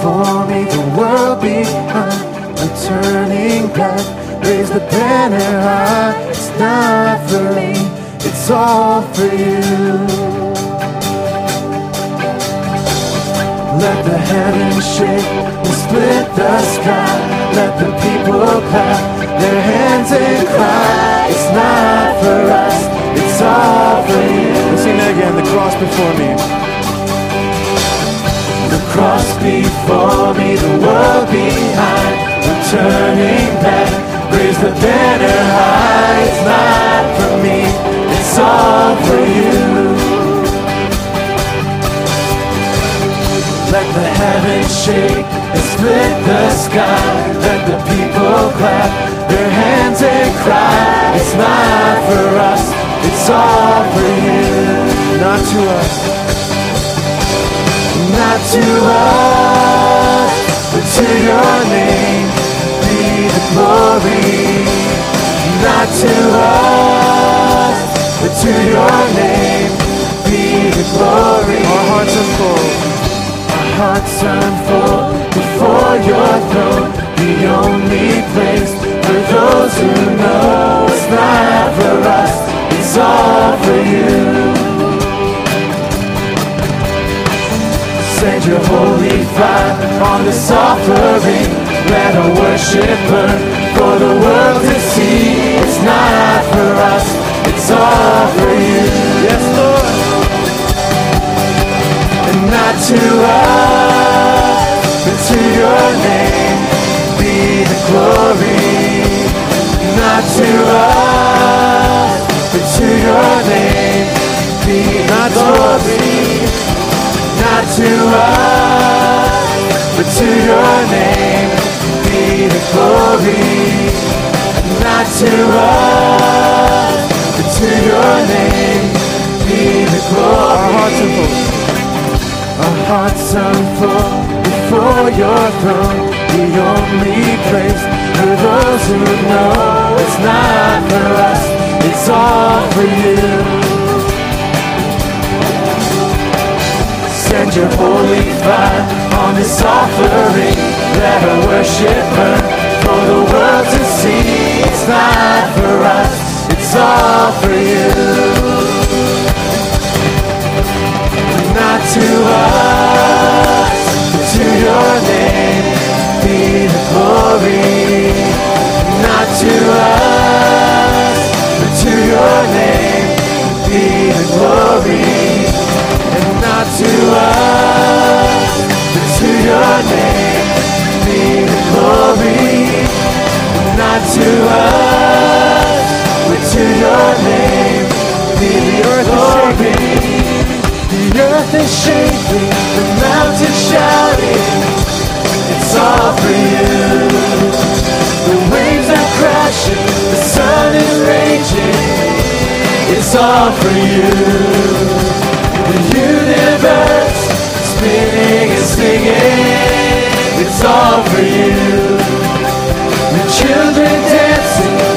before me, the world behind. I'm turning back, raise the banner high. It's not for me, it's all for you. Let the heavens shake and split the sky. Let the people clap their hands and cry. It's not for us, it's all for you. Let's sing that again. The cross before me. The cross before me, the world behind. I'm turning back, raise the banner high. It's not for me, it's all for you. Let the heavens shake and split the sky. Let the people clap their hands and cry. It's not for us, it's all for you. Not to us. Not to us, but to your name be the glory. Not to us, but to your name be the glory. Our hearts are full our hearts unfold before your throne, the only place for those who know it's not for us, it's all for you. Send your holy fire on this offering, let our worship burn for the world to see. It's not for us, it's all for you. Yes, Lord And not to us, but to your name be the glory. Not to us, but to your name be the glory. Not to us, but to your name be the glory. Not to us, but to your name be the glory. Our hearts are full. Our hearts unfold before your throne, the only place for those who know it's not for us, it's all for you. Send your holy fire on this offering, let our worship burn for the world to see. It's not for us, it's all for you not to us, but to your name be the glory. Not to us, but to your name be the glory. To us, to your name be the glory. Not to us, but to your name be the glory. The earth is shaking, the mountains shouting. It's all for you. The waves are crashing, the sun is raging. It's all for you. Universe spinning and singing. It's all for you. The children dancing,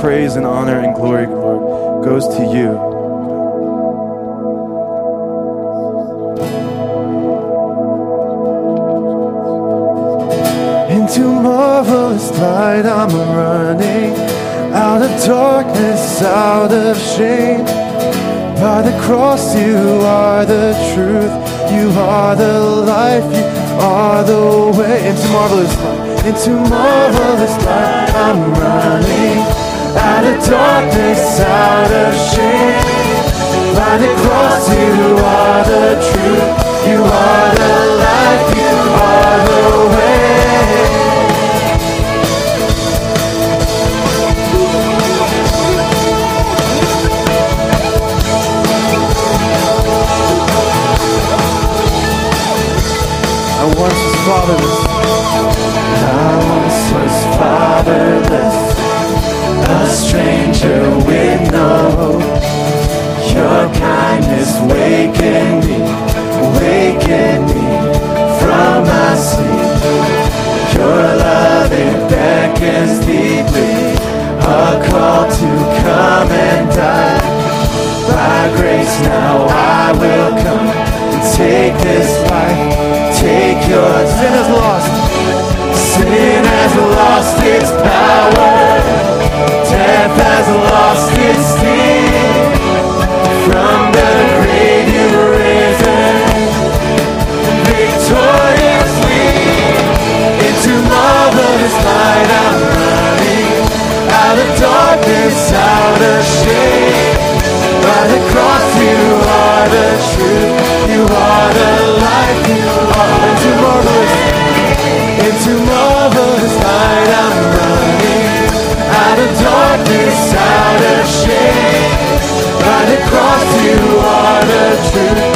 praise and honor and glory, Lord, goes to you. Into marvelous light I'm running out of darkness, out of shame. By the cross, you are the truth, you are the life, you are the way. Into marvelous light, into marvelous light I'm running out of darkness, out of shame. By the cross, you are the truth, you are the life, you are the way. I once was fatherless. I once was fatherless, stranger with no hope. Your kindness wakened me, wakened me from my sleep. Your love it beckons deeply, a call to come and die. By grace now I will come and take this life, take your sin has lost, sin has lost its power, has lost its sting. From the grave you've risen, into light I'm running out of darkness, out of shame. By the cross you are the truth, you are the life, you are into the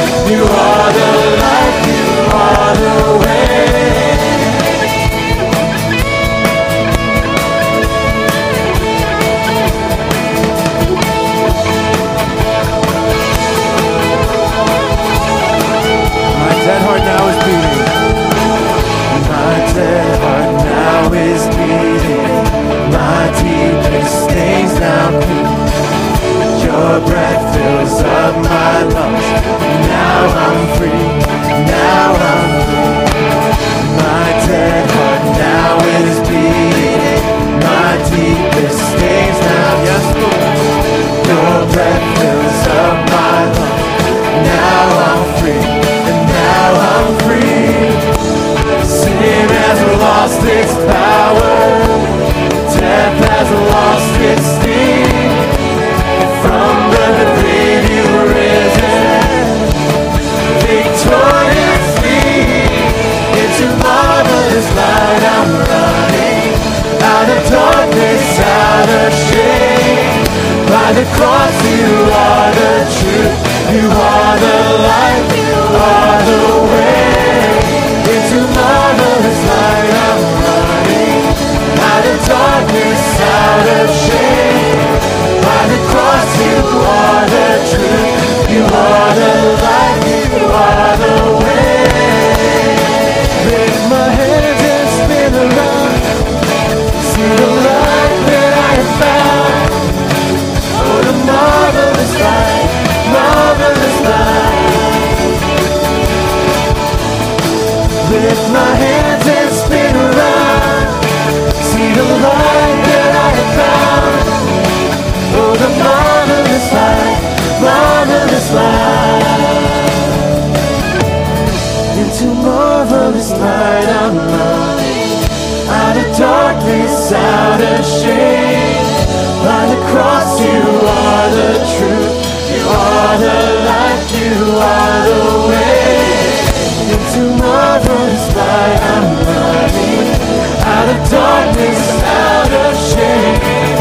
darkness, out of shame.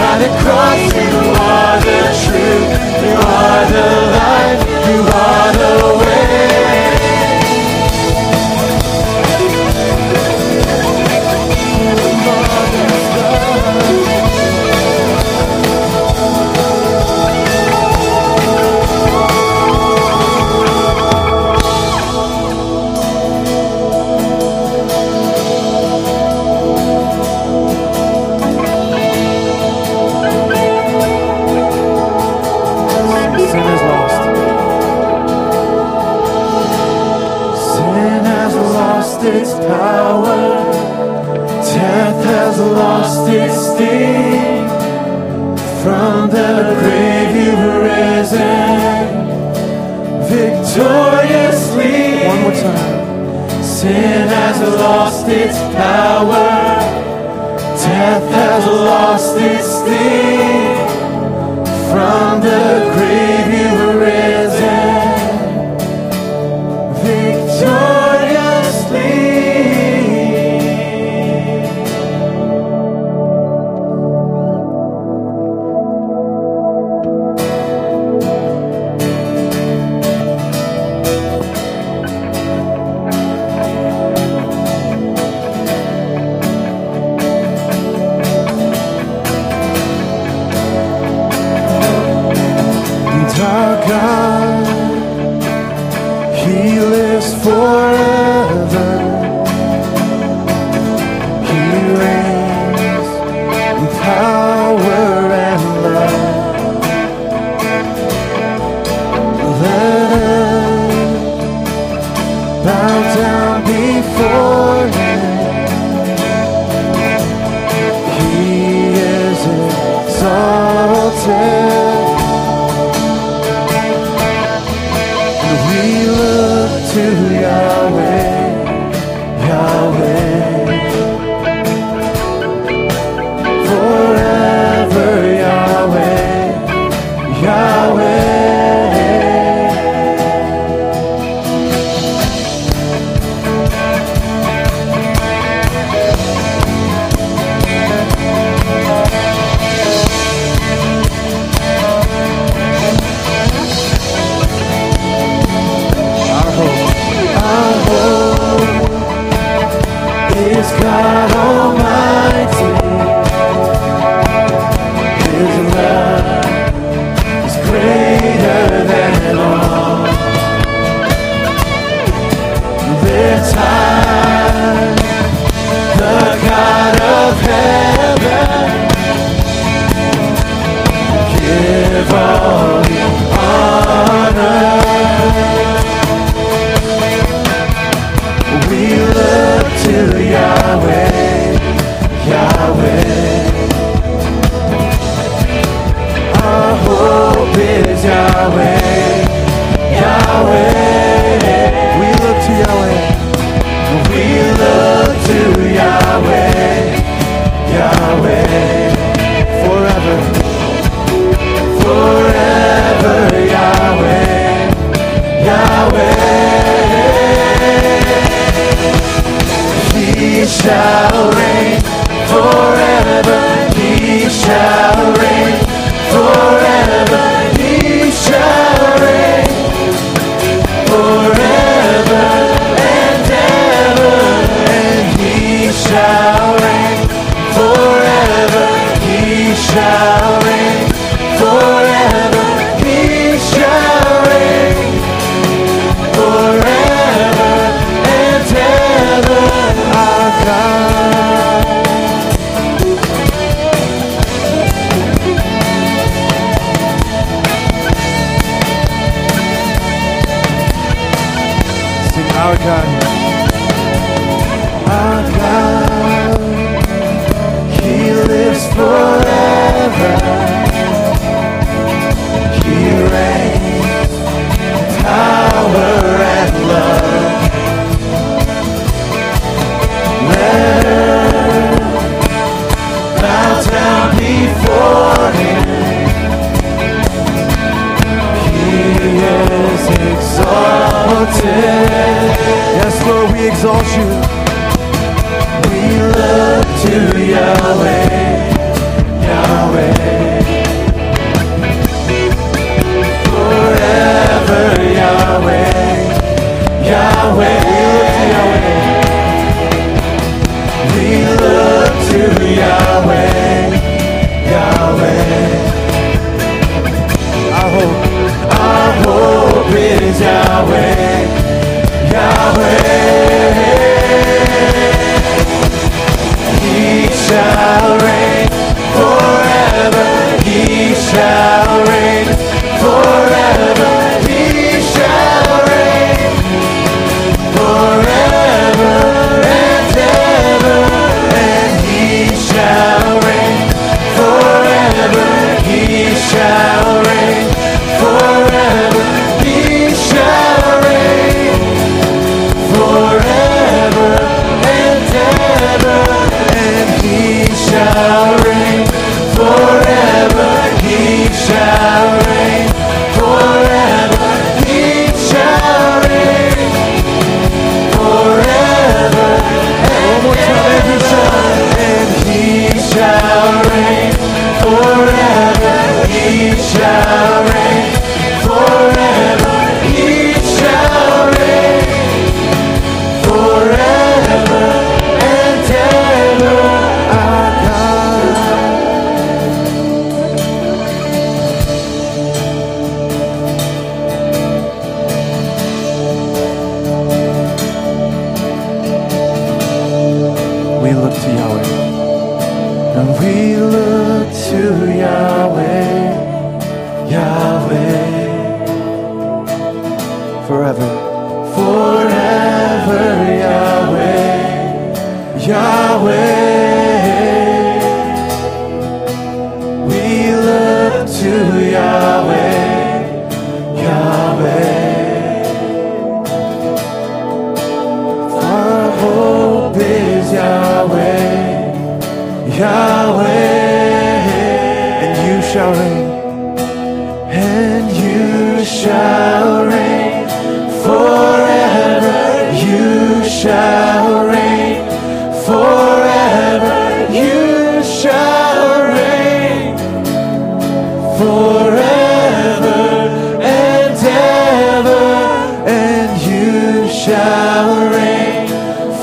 By the cross you are the truth. You are the light, you are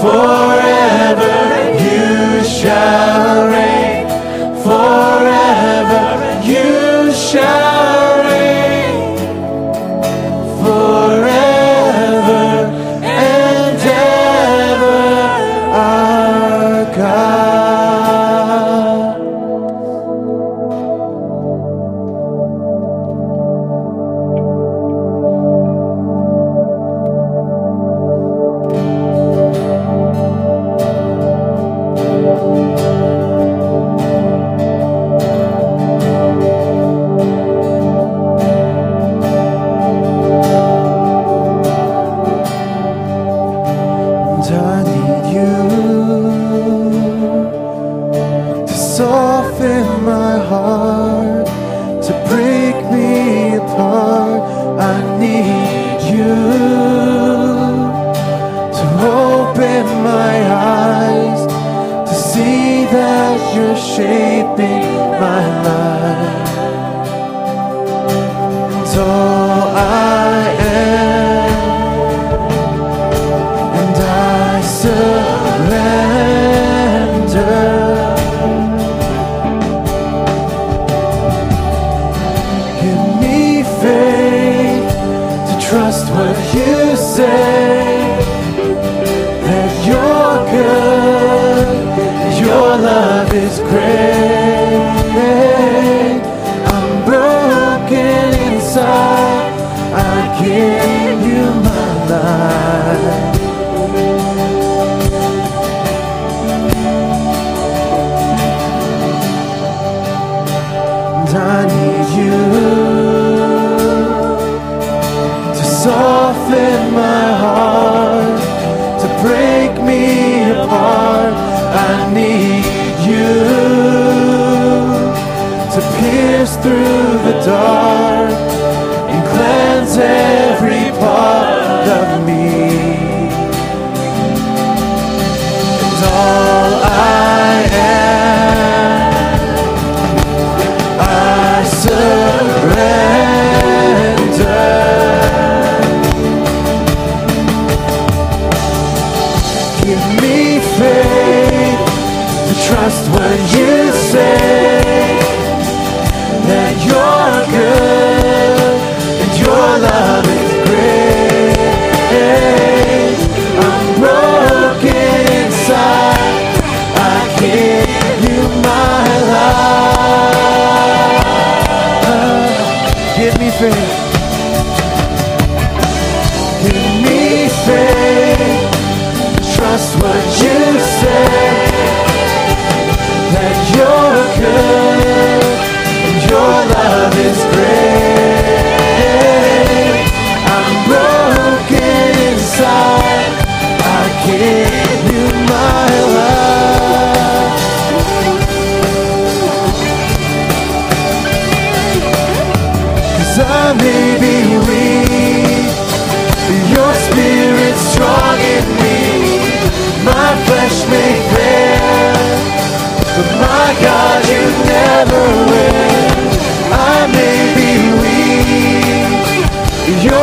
for shaping my through the dark and cleanse every part of me. And all I am, I surrender. Give me faith to trust when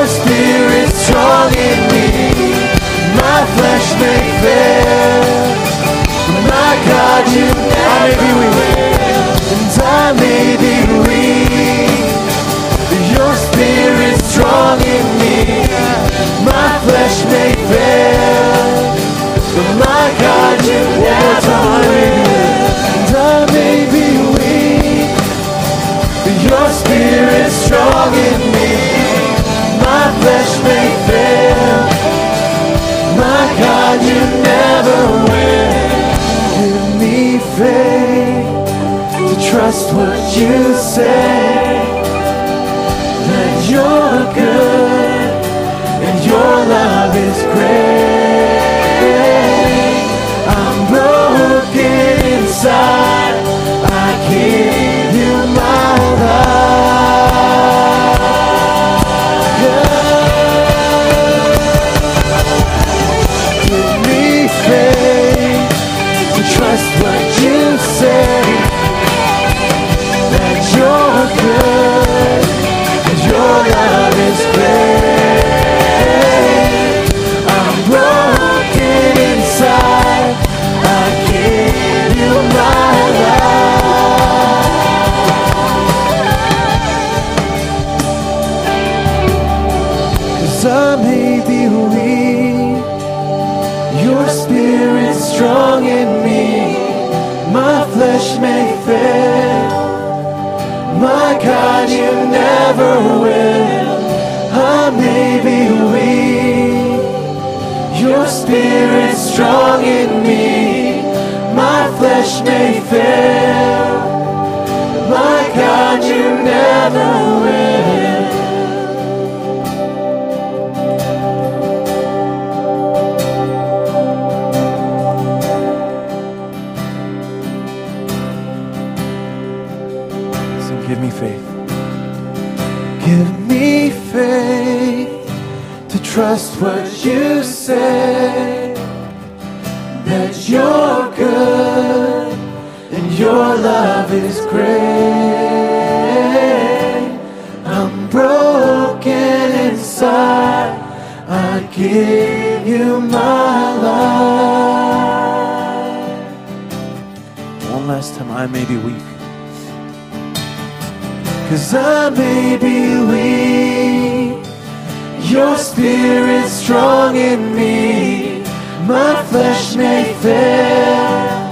Spirit strong trust what you say. That you're good and your love is great. Your spirit's strong in me. My flesh may fail. My God, you never give you my life. One last time, I may be weak. Cause I may be weak. Your spirit's strong in me. My flesh may fail.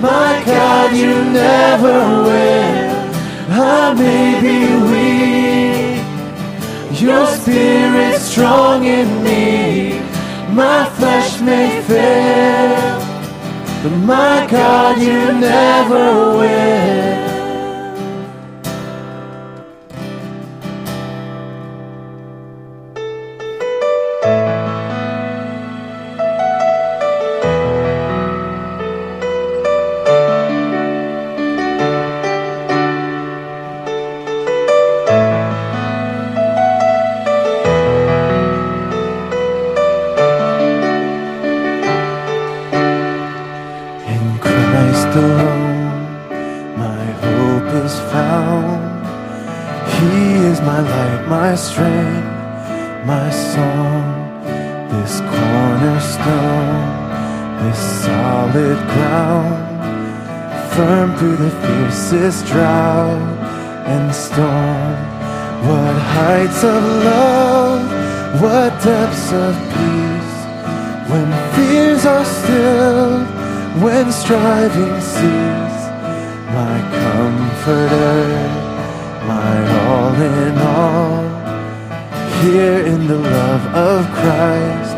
My God, you never will. I may be weak. Your spirit's strong in me. My flesh may fail. But my God, you never will. Through the fiercest drought and storm. What heights of love, what depths of peace, when fears are stilled, when striving cease, my comforter, my all in all. Here in the love of Christ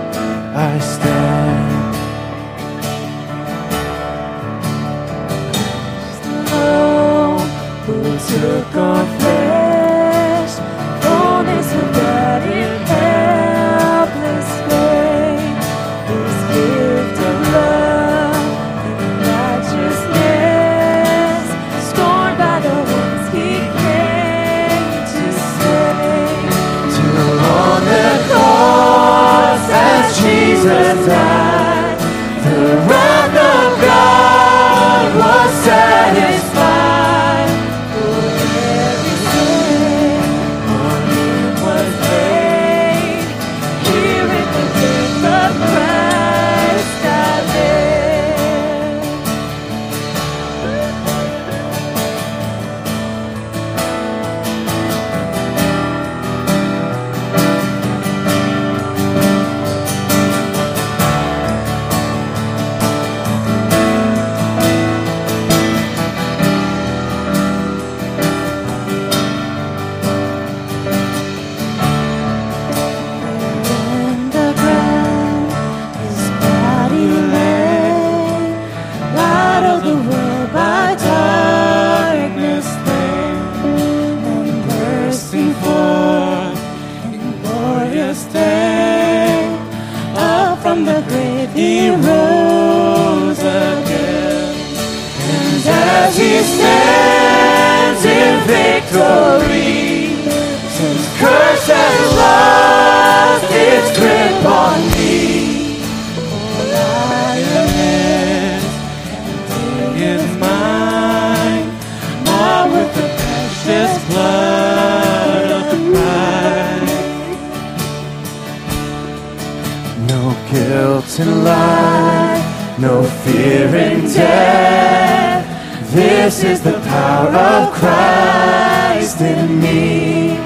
No guilt in life, no fear in death. This is the power of Christ in me.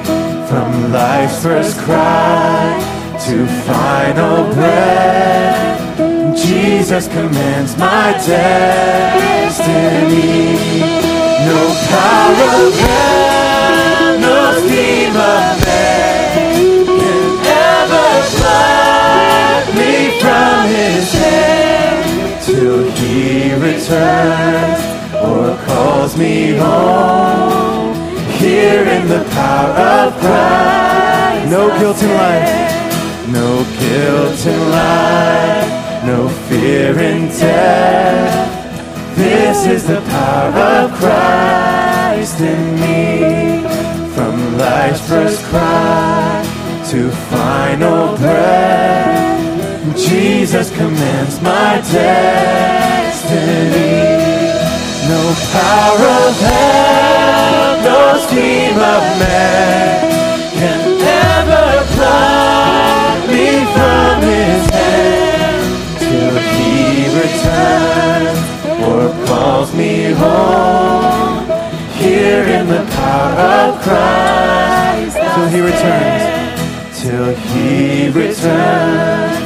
From life's first cry to final breath. Jesus commands my destiny. No power of hell, no scheme of from his hand till he returns or calls me home. Here in the power of Christ. No guilt in life. No guilt in life no fear in death. This is the power of Christ in me. From life's first cry to final breath, Jesus commands my destiny. No power of hell, no scheme of man can ever pluck me from his hand till he returns or calls me home. Here in the power of Christ, till he returns, till he returns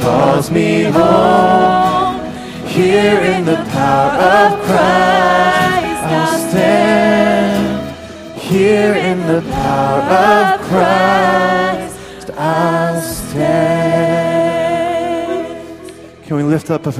calls me home. Here in the power of Christ, I'll stand. Here in the power of Christ, I'll stand. Can we lift up a